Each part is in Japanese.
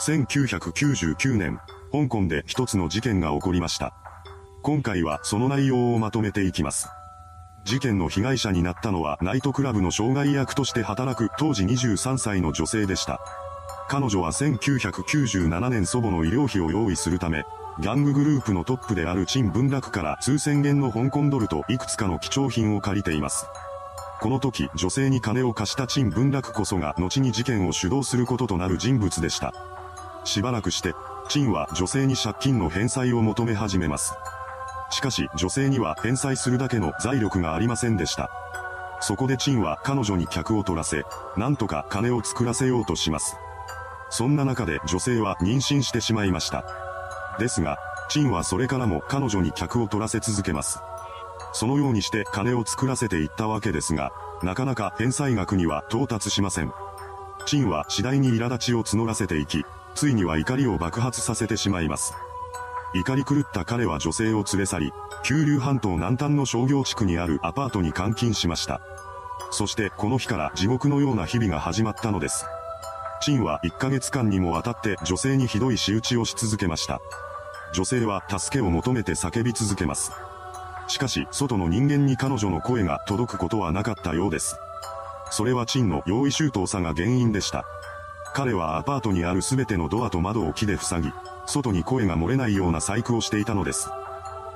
1999年、香港で一つの事件が起こりました。今回はその内容をまとめていきます。事件の被害者になったのはナイトクラブの障害役として働く当時23歳の女性でした。彼女は1997年祖母の医療費を用意するため、ギャンググループのトップである陳文楽から数千元の香港ドルといくつかの貴重品を借りています。この時、女性に金を貸した陳文楽こそが後に事件を主導することとなる人物でした。しばらくして、陳は女性に借金の返済を求め始めます。しかし、女性には返済するだけの財力がありませんでした。そこで陳は彼女に客を取らせ、なんとか金を作らせようとします。そんな中で女性は妊娠してしまいました。ですが、陳はそれからも彼女に客を取らせ続けます。そのようにして金を作らせていったわけですが、なかなか返済額には到達しません。陳は次第に苛立ちを募らせていき、ついには怒りを爆発させてしまいます。怒り狂った彼は女性を連れ去り、九龍半島南端の商業地区にあるアパートに監禁しました。そしてこの日から地獄のような日々が始まったのです。陳は1ヶ月間にもわたって女性にひどい仕打ちをし続けました。女性は助けを求めて叫び続けます。しかし、外の人間に彼女の声が届くことはなかったようです。それは陳の用意周到さが原因でした。彼はアパートにある全てのドアと窓を木で塞ぎ、外に声が漏れないような細工をしていたのです。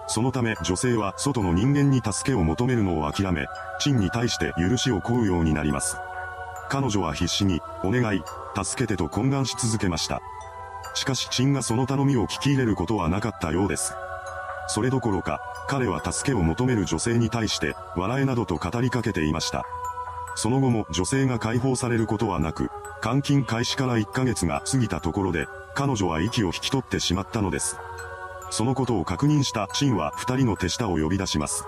そのため女性は外の人間に助けを求めるのを諦め、陳に対して許しを請うようになります。彼女は必死に、お願い、助けてと懇願し続けました。しかし陳がその頼みを聞き入れることはなかったようです。それどころか、彼は助けを求める女性に対して、笑えなどと語りかけていました。その後も女性が解放されることはなく、監禁開始から1ヶ月が過ぎたところで、彼女は息を引き取ってしまったのです。そのことを確認したチンは二人の手下を呼び出します。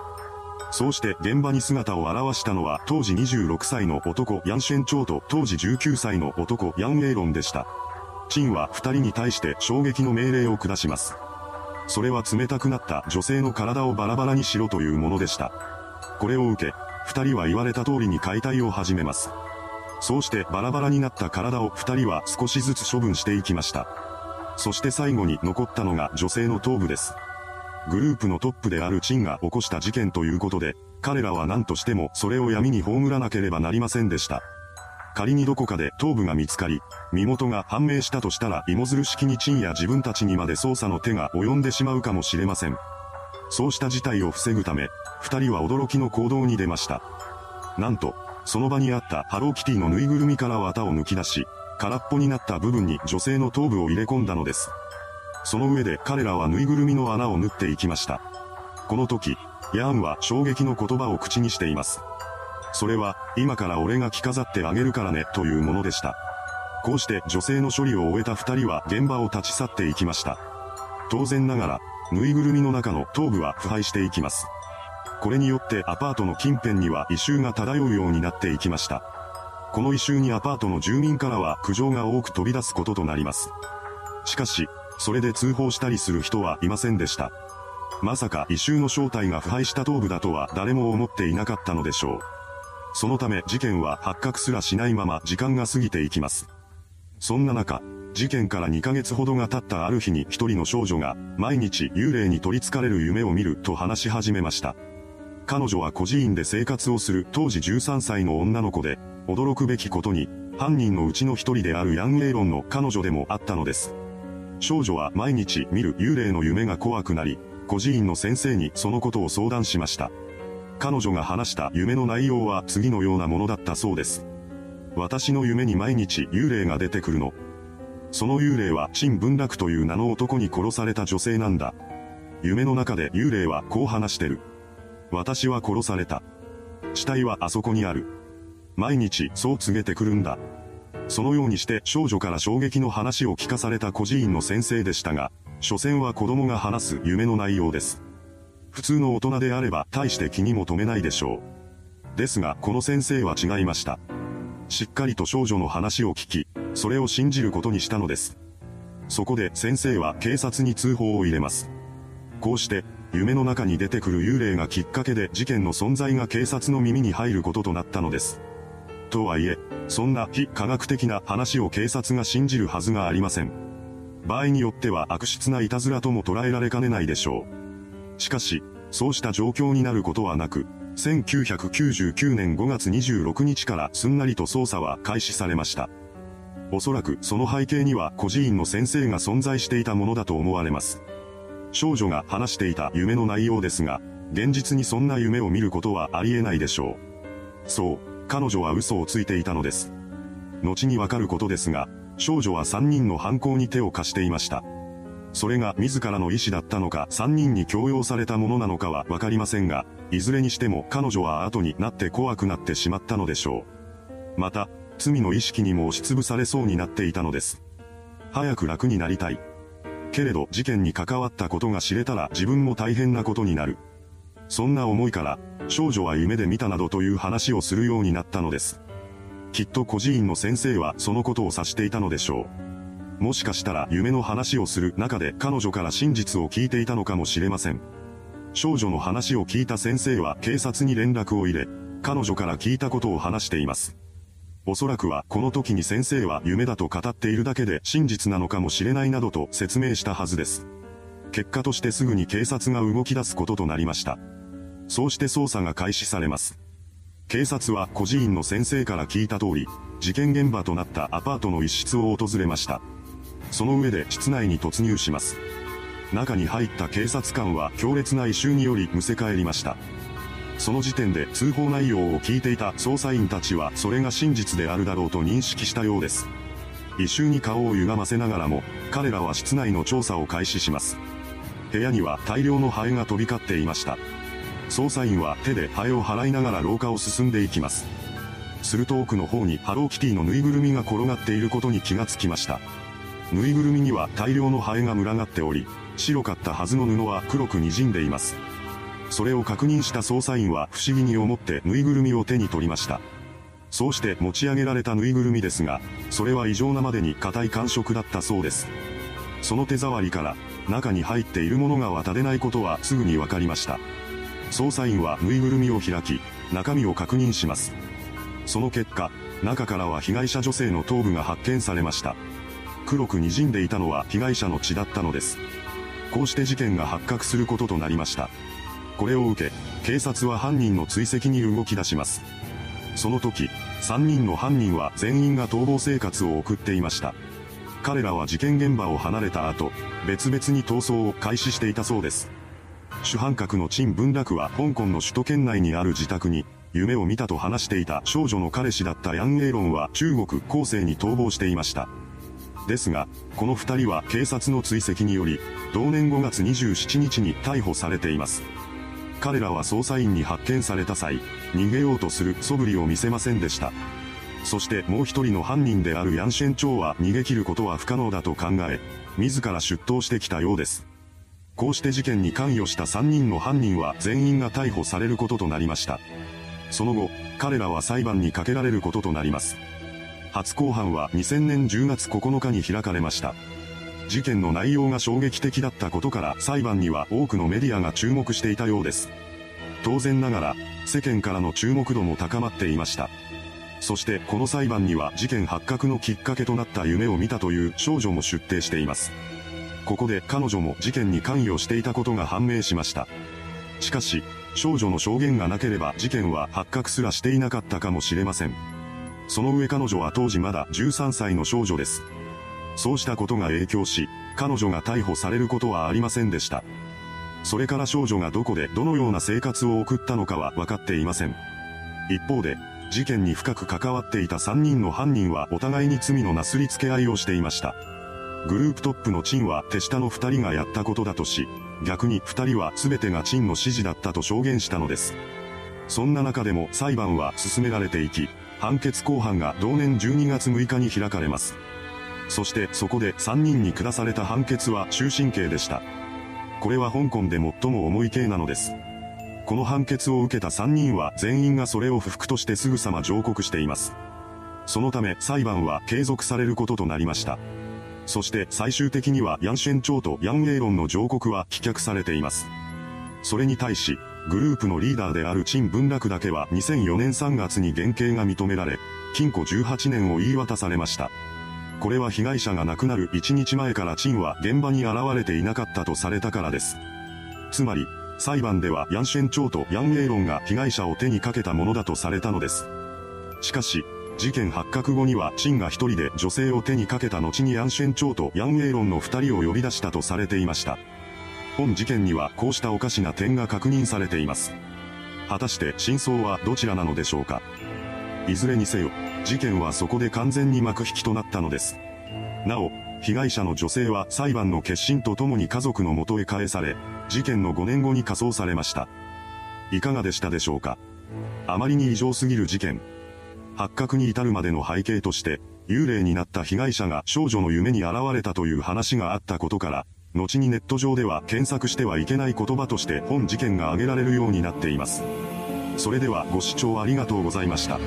そうして現場に姿を現したのは当時26歳の男ヤンシェンチョウと当時19歳の男ヤンエイロンでした。チンは二人に対して衝撃の命令を下します。それは冷たくなった女性の体をバラバラにしろというものでした。これを受け、二人は言われた通りに解体を始めます。そうしてバラバラになった体を二人は少しずつ処分していきました。そして最後に残ったのが女性の頭部です。グループのトップであるチンが起こした事件ということで、彼らは何としてもそれを闇に葬らなければなりませんでした。仮にどこかで頭部が見つかり、身元が判明したとしたら芋づる式にチンや自分たちにまで捜査の手が及んでしまうかもしれません。そうした事態を防ぐため、二人は驚きの行動に出ました。なんと、その場にあったハローキティのぬいぐるみから綿を抜き出し、空っぽになった部分に女性の頭部を入れ込んだのです。その上で彼らはぬいぐるみの穴を縫っていきました。この時、ヤーンは衝撃の言葉を口にしています。それは、今から俺が着飾ってあげるからね、というものでした。こうして女性の処理を終えた二人は現場を立ち去っていきました。当然ながら、ぬいぐるみの中の頭部は腐敗していきます。これによってアパートの近辺には異臭が漂うようになっていきました。この異臭にアパートの住民からは苦情が多く飛び出すこととなります。しかし、それで通報したりする人はいませんでした。まさか異臭の正体が腐敗した頭部だとは誰も思っていなかったのでしょう。そのため事件は発覚すらしないまま時間が過ぎていきます。そんな中、事件から2ヶ月ほどが経ったある日に一人の少女が、毎日幽霊に取り憑かれる夢を見ると話し始めました。彼女は孤児院で生活をする当時13歳の女の子で、驚くべきことに、犯人のうちの一人であるヤン・エイロンの彼女でもあったのです。少女は毎日見る幽霊の夢が怖くなり、孤児院の先生にそのことを相談しました。彼女が話した夢の内容は次のようなものだったそうです。私の夢に毎日幽霊が出てくるの。その幽霊は陳文楽という名の男に殺された女性なんだ。夢の中で幽霊はこう話してる。私は殺された。死体はあそこにある。毎日そう告げてくるんだ。そのようにして少女から衝撃の話を聞かされた孤児院の先生でしたが、所詮は子供が話す夢の内容です。普通の大人であれば大して気にも留めないでしょう。ですがこの先生は違いました。しっかりと少女の話を聞き、それを信じることにしたのです。そこで先生は警察に通報を入れます。こうして、夢の中に出てくる幽霊がきっかけで事件の存在が警察の耳に入ることとなったのです。とはいえ、そんな非科学的な話を警察が信じるはずがありません。場合によっては悪質ないたずらとも捉えられかねないでしょう。しかし、そうした状況になることはなく、1999年5月26日からすんなりと捜査は開始されました。おそらくその背景には孤児院の先生が存在していたものだと思われます。少女が話していた夢の内容ですが、現実にそんな夢を見ることはありえないでしょう。そう、彼女は嘘をついていたのです。後にわかることですが、少女は3人の犯行に手を貸していました。それが自らの意思だったのか3人に強要されたものなのかはわかりませんが、いずれにしても彼女は後になって怖くなってしまったのでしょう。また、罪の意識にも押しつぶされそうになっていたのです。早く楽になりたい。けれど事件に関わったことが知れたら自分も大変なことになる。そんな思いから、少女は夢で見たなどという話をするようになったのです。きっと孤児院の先生はそのことを指していたのでしょう。もしかしたら夢の話をする中で彼女から真実を聞いていたのかもしれません。少女の話を聞いた先生は警察に連絡を入れ、彼女から聞いたことを話しています。おそらくはこの時に先生は夢だと語っているだけで真実なのかもしれないなどと説明したはずです。結果としてすぐに警察が動き出すこととなりました。そうして捜査が開始されます。警察は孤児院の先生から聞いた通り、事件現場となったアパートの一室を訪れました。その上で室内に突入します。中に入った警察官は強烈な異臭によりむせ返りました。その時点で通報内容を聞いていた捜査員たちはそれが真実であるだろうと認識したようです。異臭に顔を歪ませながらも、彼らは室内の調査を開始します。部屋には大量のハエが飛び交っていました。捜査員は手でハエを払いながら廊下を進んでいきます。すると奥の方にハローキティのぬいぐるみが転がっていることに気がつきました。ぬいぐるみには大量のハエが群がっており、白かったはずの布は黒く滲んでいます。それを確認した捜査員は不思議に思ってぬいぐるみを手に取りました。そうして持ち上げられたぬいぐるみですが、それは異常なまでに硬い感触だったそうです。その手触りから、中に入っているものが渡れないことはすぐにわかりました。捜査員はぬいぐるみを開き、中身を確認します。その結果、中からは被害者女性の頭部が発見されました。黒く滲んでいたのは被害者の血だったのです。こうして事件が発覚することとなりました。これを受け、警察は犯人の追跡に動き出します。その時、3人の犯人は全員が逃亡生活を送っていました。彼らは事件現場を離れた後、別々に逃走を開始していたそうです。主犯格の陳文楽は香港の首都圏内にある自宅に、夢を見たと話していた少女の彼氏だったヤン・エイロンは中国後世に逃亡していました。ですが、この二人は警察の追跡により、同年5月27日に逮捕されています。彼らは捜査員に発見された際、逃げようとする素振りを見せませんでした。そしてもう一人の犯人であるヤンシェンチョウは逃げ切ることは不可能だと考え、自ら出頭してきたようです。こうして事件に関与した3人の犯人は全員が逮捕されることとなりました。その後、彼らは裁判にかけられることとなります。初公判は2000年10月9日に開かれました。事件の内容が衝撃的だったことから裁判には多くのメディアが注目していたようです。当然ながら、世間からの注目度も高まっていました。そしてこの裁判には事件発覚のきっかけとなった夢を見たという少女も出廷しています。ここで彼女も事件に関与していたことが判明しました。しかし、少女の証言がなければ事件は発覚すらしていなかったかもしれません。その上彼女は当時まだ13歳の少女です。そうしたことが影響し、彼女が逮捕されることはありませんでした。それから少女がどこでどのような生活を送ったのかは分かっていません。一方で、事件に深く関わっていた3人の犯人はお互いに罪のなすりつけ合いをしていました。グループトップのチンは手下の二人がやったことだとし、逆に二人は全てがチンの指示だったと証言したのです。そんな中でも裁判は進められていき、判決公判が同年12月6日に開かれます。そしてそこで3人に下された判決は終身刑でした。これは香港で最も重い刑なのです。この判決を受けた3人は全員がそれを不服としてすぐさま上告しています。そのため裁判は継続されることとなりました。そして最終的にはヤンシェン朝とヤンエイロンの上告は棄却されています。それに対し、グループのリーダーである陳文楽だけは2004年3月に減刑が認められ、禁錮18年を言い渡されました。これは被害者が亡くなる1日前からチンは現場に現れていなかったとされたからです。つまり、裁判ではヤンシェンチョウとヤンエイロンが被害者を手にかけたものだとされたのです。しかし、事件発覚後にはチンが一人で女性を手にかけた後にヤンシェンチョウとヤンエイロンの二人を呼び出したとされていました。本事件にはこうしたおかしな点が確認されています。果たして真相はどちらなのでしょうか。いずれにせよ、事件はそこで完全に幕引きとなったのです。なお、被害者の女性は裁判の決心とともに家族の元へ返され、事件の5年後に火葬されました。いかがでしたでしょうかあまりに異常すぎる事件。発覚に至るまでの背景として、幽霊になった被害者が少女の夢に現れたという話があったことから、後にネット上では検索してはいけない言葉として本事件が挙げられるようになっています。それではご視聴ありがとうございました。